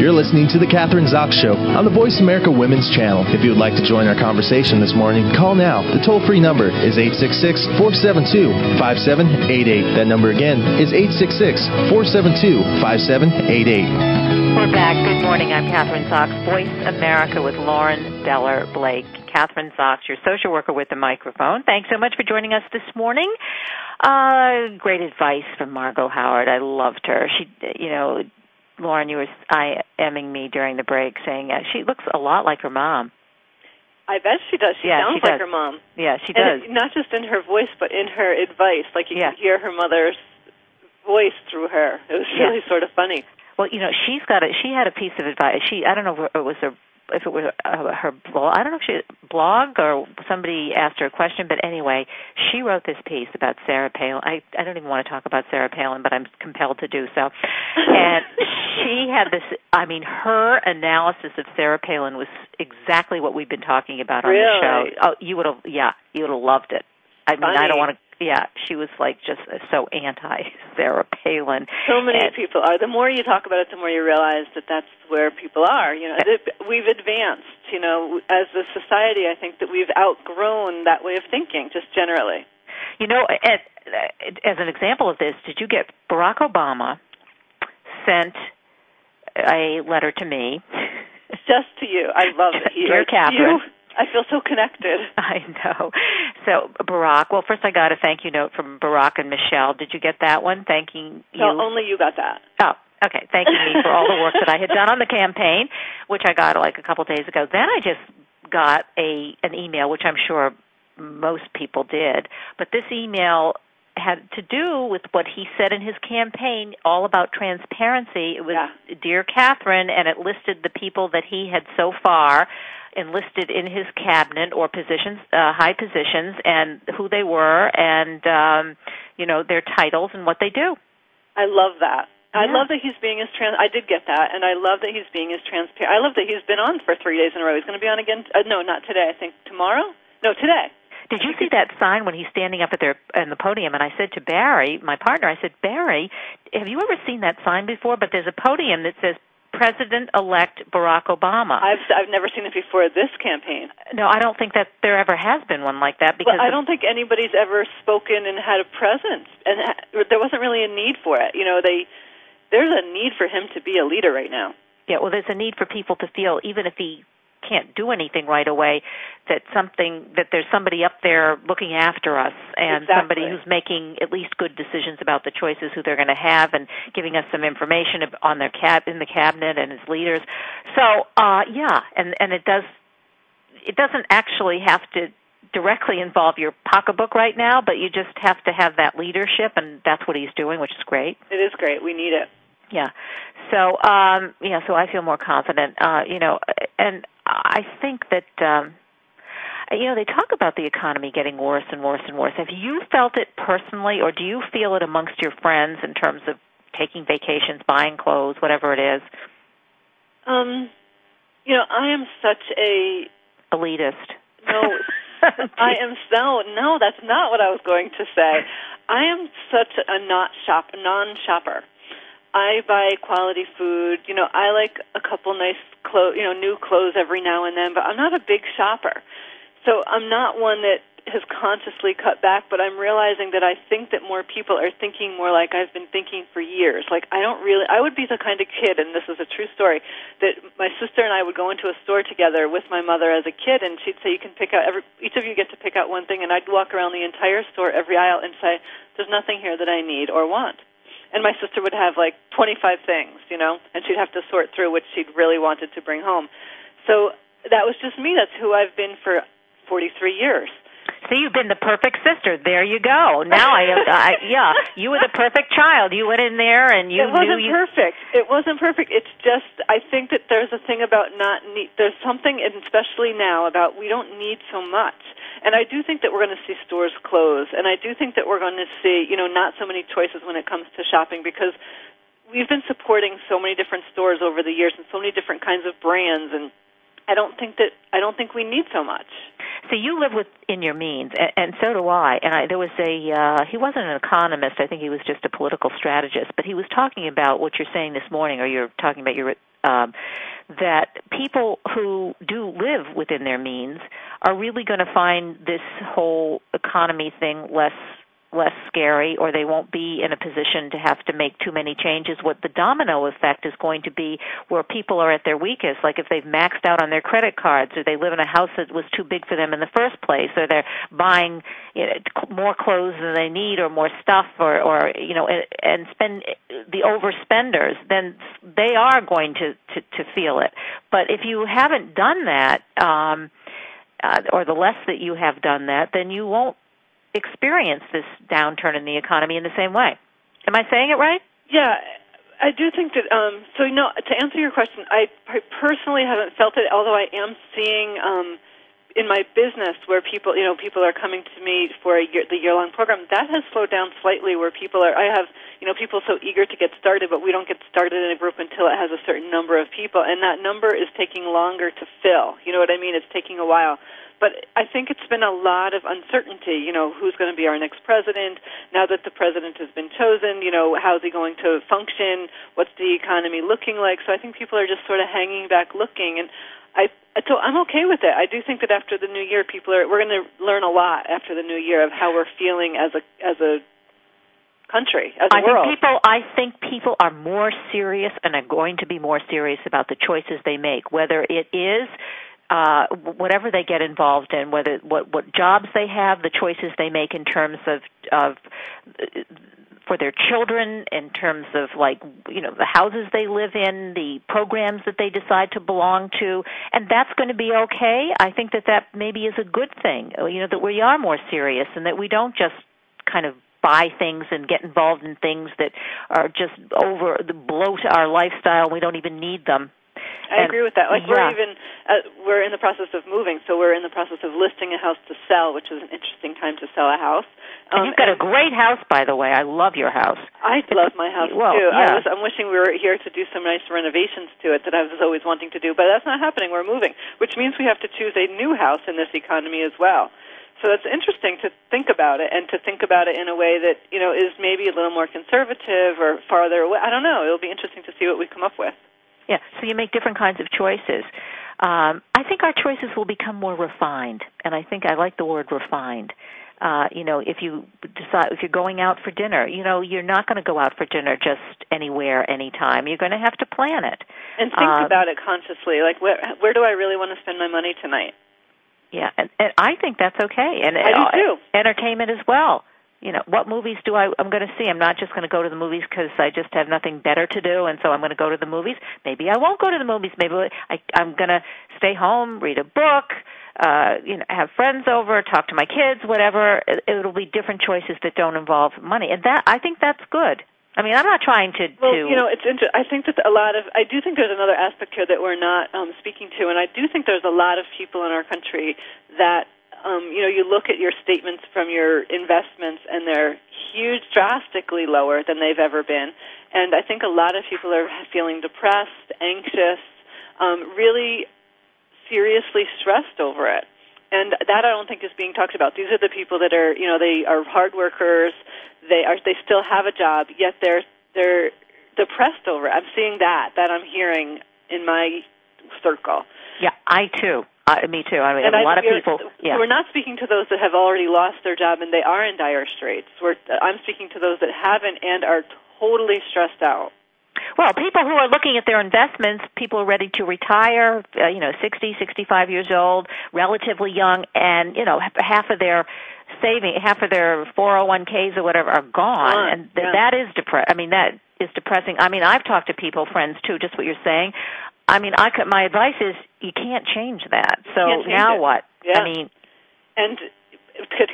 You're listening to The Kathryn Zox Show on the Voice America Women's Channel. If you would like to join our conversation this morning, call now. The toll free number is 866 472 5788. That number again is 866 472 5788. We're back. Good morning. I'm Kathryn Zox, Voice America with Lauren Beller Blake. Kathryn Zox, your social worker with the microphone. Thanks so much for joining us this morning. Uh, great advice from Margo Howard. I loved her. She, you know, Lauren, you were IMing me during the break saying uh, she looks a lot like her mom. I bet she does. She yeah, sounds she like her mom. Yeah, she does. It, not just in her voice, but in her advice. Like you yeah. can hear her mother's voice through her. It was really yeah. sort of funny. Well, you know, she's got a. She had a piece of advice. She, I don't know if it was a if it was uh, her blog. I don't know if she blog or somebody asked her a question, but anyway, she wrote this piece about Sarah Palin. I I don't even want to talk about Sarah Palin, but I'm compelled to do so. And she had this. I mean, her analysis of Sarah Palin was exactly what we've been talking about on really? the show. Oh, you would have. Yeah, you would have loved it. I mean, Funny. I don't want to. Yeah, she was like just so anti Sarah Palin. So many and, people are. The more you talk about it, the more you realize that that's where people are. You know, we've advanced. You know, as a society, I think that we've outgrown that way of thinking, just generally. You know, as, uh, as an example of this, did you get Barack Obama sent a letter to me? Just to you. I love it. Dear Kathryn. You, I feel so connected. I know. So Barack. Well, first I got a thank you note from Barack and Michelle. Did you get that one? Thanking you. No, only you got that. Oh, okay. Thanking me for all the work that I had done on the campaign, which I got like a couple days ago. Then I just got a an email, which I'm sure most people did, but this email had to do with what he said in his campaign, all about transparency. It was yeah. Dear Kathryn, and it listed the people that he had so far enlisted in his cabinet or positions, uh, high positions, and who they were, and um, you know their titles and what they do. I love that. Yeah. I love that he's being as trans. I did get that, and I love that he's being as transparent. I love that he's been on for three days in a row. He's going to be on again. Uh, no, not today. I think tomorrow. No, today. Did you see that sign when he's standing up at their in the podium? And I said to Barry, my partner, I said, Barry, have you ever seen that sign before? But there's a podium that says President-elect Barack Obama. I've I've never seen it before this campaign. No, I don't think that there ever has been one like that because well, I don't think anybody's ever spoken and had a presence, and ha- there wasn't really a need for it. You know, they there's a need for him to be a leader right now. Yeah, well, there's a need for people to feel even if he can't do anything right away that something that there's somebody up there looking after us and exactly. somebody who's making at least good decisions about the choices who they're going to have and giving us some information on their cab in the cabinet and his leaders. So uh yeah and and it does it doesn't actually have to directly involve your pocketbook right now but you just have to have that leadership and that's what he's doing which is great. It is great. We need it yeah so um yeah so i feel more confident uh you know and I think that um, you know they talk about the economy getting worse and worse and worse. Have you felt it personally, or do you feel it amongst your friends in terms of taking vacations, buying clothes, whatever it is? Um, you know, I am such a elitist. No, I am so no. That's not what I was going to say. I am such a not shop non-shopper. I buy quality food. You know, I like a couple nice clothes, you know, new clothes every now and then, but I'm not a big shopper. So I'm not one that has consciously cut back, but I'm realizing that I think that more people are thinking more like I've been thinking for years. Like I don't really I would be the kind of kid and this is a true story that my sister and I would go into a store together with my mother as a kid and she'd say you can pick out every each of you get to pick out one thing and I'd walk around the entire store every aisle and say there's nothing here that I need or want and my sister would have like 25 things, you know, and she'd have to sort through which she'd really wanted to bring home. So that was just me. That's who I've been for 43 years. See, you've been the perfect sister. There you go. Now I, I yeah, you were the perfect child. You went in there and you it wasn't knew you. perfect. It wasn't perfect. It's just I think that there's a thing about not need. There's something, especially now, about we don't need so much. And I do think that we're going to see stores close, and I do think that we're going to see, you know, not so many choices when it comes to shopping because we've been supporting so many different stores over the years and so many different kinds of brands and I don't think that I don't think we need so much. So you live within your means, and, and so do I. And I, there was a uh, he wasn't an economist. I think he was just a political strategist. But he was talking about what you're saying this morning, or you're talking about your um, that people who do live within their means are really going to find this whole economy thing less less scary or they won't be in a position to have to make too many changes. What the domino effect is going to be where people are at their weakest, like if they've maxed out on their credit cards or they live in a house that was too big for them in the first place or they're buying you know, more clothes than they need or more stuff or, or you know, and spend the overspenders, then they are going to, to, to feel it. But if you haven't done that, um, uh, or the less that you have done that, then you won't experience this downturn in the economy in the same way. Am I saying it right? Yeah, I do think that. Um, so, you know, to answer your question, I, personally haven't felt it, although I am seeing um, in my business where people, you know, people are coming to me for a year, the year-long program. That has slowed down slightly. Where people are, I have, you know, people so eager to get started, but we don't get started in a group until it has a certain number of people, and that number is taking longer to fill. You know what I mean? It's taking a while but I think it's been a lot of uncertainty. You know, who's going to be our next president? Now that the president has been chosen, you know, how's he going to function? What's the economy looking like? So I think people are just sort of hanging back looking, and I so I'm okay with it. I do think that after the new year, people are we're going to learn a lot after the new year of how we're feeling as a as a country as a I world. think people I think people are more serious and are going to be more serious about the choices they make, whether it is uh, whatever they get involved in, whether what what jobs they have, the choices they make in terms of of for their children, in terms of like you know the houses they live in, the programs that they decide to belong to, and that's going to be okay. I think that that maybe is a good thing. You know that we are more serious and that we don't just kind of buy things and get involved in things that are just over the bloat our lifestyle. We don't even need them I agree with that. Like yeah. we're even uh, we're in the process of moving, so we're in the process of listing a house to sell, which is an interesting time to sell a house. Um, and you've got and a great house, by the way. I love your house. I love my house well, too. Yeah. I was I'm wishing we were here to do some nice renovations to it that I was always wanting to do, but that's not happening. We're moving, which means we have to choose a new house in this economy as well. So it's interesting to think about it and to think about it in a way that, you know, is maybe a little more conservative or farther away. I don't know. It'll be interesting to see what we come up with. Yeah, so you make different kinds of choices. Um, I think our choices will become more refined, and I think I like the word refined. Uh, you know, if you decide if you're going out for dinner, you know, you're not going to go out for dinner just anywhere, anytime. You're going to have to plan it and think um, about it consciously. Like, where where do I really want to spend my money tonight? Yeah, and, and I think that's okay, and I do too. Entertainment as well you know what movies do I I'm going to see I'm not just going to go to the movies cuz I just have nothing better to do and so I'm going to go to the movies maybe I won't go to the movies maybe I I'm going to stay home read a book uh you know have friends over talk to my kids whatever it, it'll be different choices that don't involve money and that I think that's good I mean, I'm not trying to. Well, to you know, it's. Inter- I think that a lot of. I do think there's another aspect here that we're not um, speaking to, and I do think there's a lot of people in our country that um, you know, you look at your statements from your investments, and they're huge, drastically lower than they've ever been. And I think a lot of people are feeling depressed, anxious, um, really seriously stressed over it. And that I don't think is being talked about. These are the people that are, you know, they are hard workers. They are, they still have a job, yet they're they're depressed over it. I'm seeing that. That I'm hearing in my circle. Yeah, I too. Uh, me too. I mean, and a I, lot of people. Yeah. We're not speaking to those that have already lost their job and they are in dire straits. We're, I'm speaking to those that haven't and are totally stressed out. Well, people who are looking at their investments, people ready to retire, uh, you know, 60, 65 years old, relatively young, and, you know, half of their saving, half of their 401ks or whatever are gone. Gone, and th- yeah. that is depressing. I mean, that is depressing. I mean, I've talked to people, friends too, just what you're saying. I mean, I could, my advice is you can't change that. So change now it. what? Yeah. I mean, and could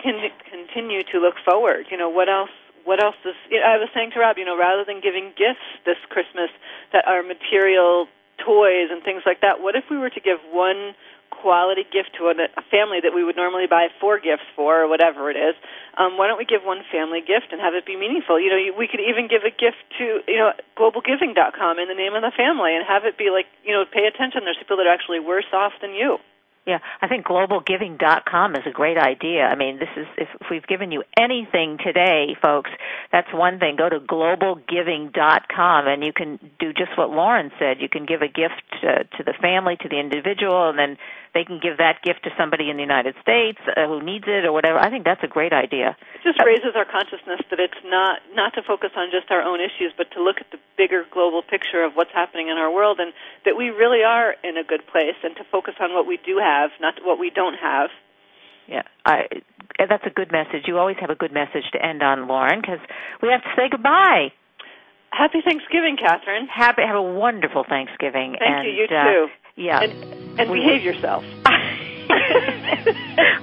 continue to look forward. You know, what else? What else is? You know, I was saying to Rob, you know, rather than giving gifts this Christmas that are material toys and things like that, what if we were to give one quality gift to a, family that we would normally buy four gifts for or whatever it is? Um, why don't we give one family gift and have it be meaningful? You know, we could even give a gift to you know globalgiving.com in the name of the family and have it be like you know, pay attention. There's people that are actually worse off than you. Yeah, I think globalgiving.com is a great idea. I mean, this is if if we've given you anything today, folks, that's one thing. Go to globalgiving.com and you can do just what Lauren said. You can give a gift to, to the family, to the individual, and then they can give that gift to somebody in the United States uh, who needs it or whatever. I think that's a great idea. It just raises our consciousness that it's not not to focus on just our own issues, but to look at the bigger global picture of what's happening in our world, and that we really are in a good place, and to focus on what we do have, not what we don't have. Yeah, I, that's a good message. You always have a good message to end on, Lauren, because we have to say goodbye. Happy Thanksgiving, Kathryn. Happy, have a wonderful Thanksgiving. Thank and, you. You uh, too. Yeah. And, and behave yourself.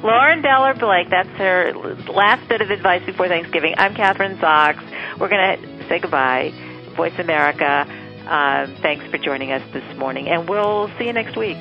Lauren Deller Blake, that's her last bit of advice before Thanksgiving. I'm Kathryn Zox. We're going to say goodbye. Voice America, um, thanks for joining us this morning, and we'll see you next week.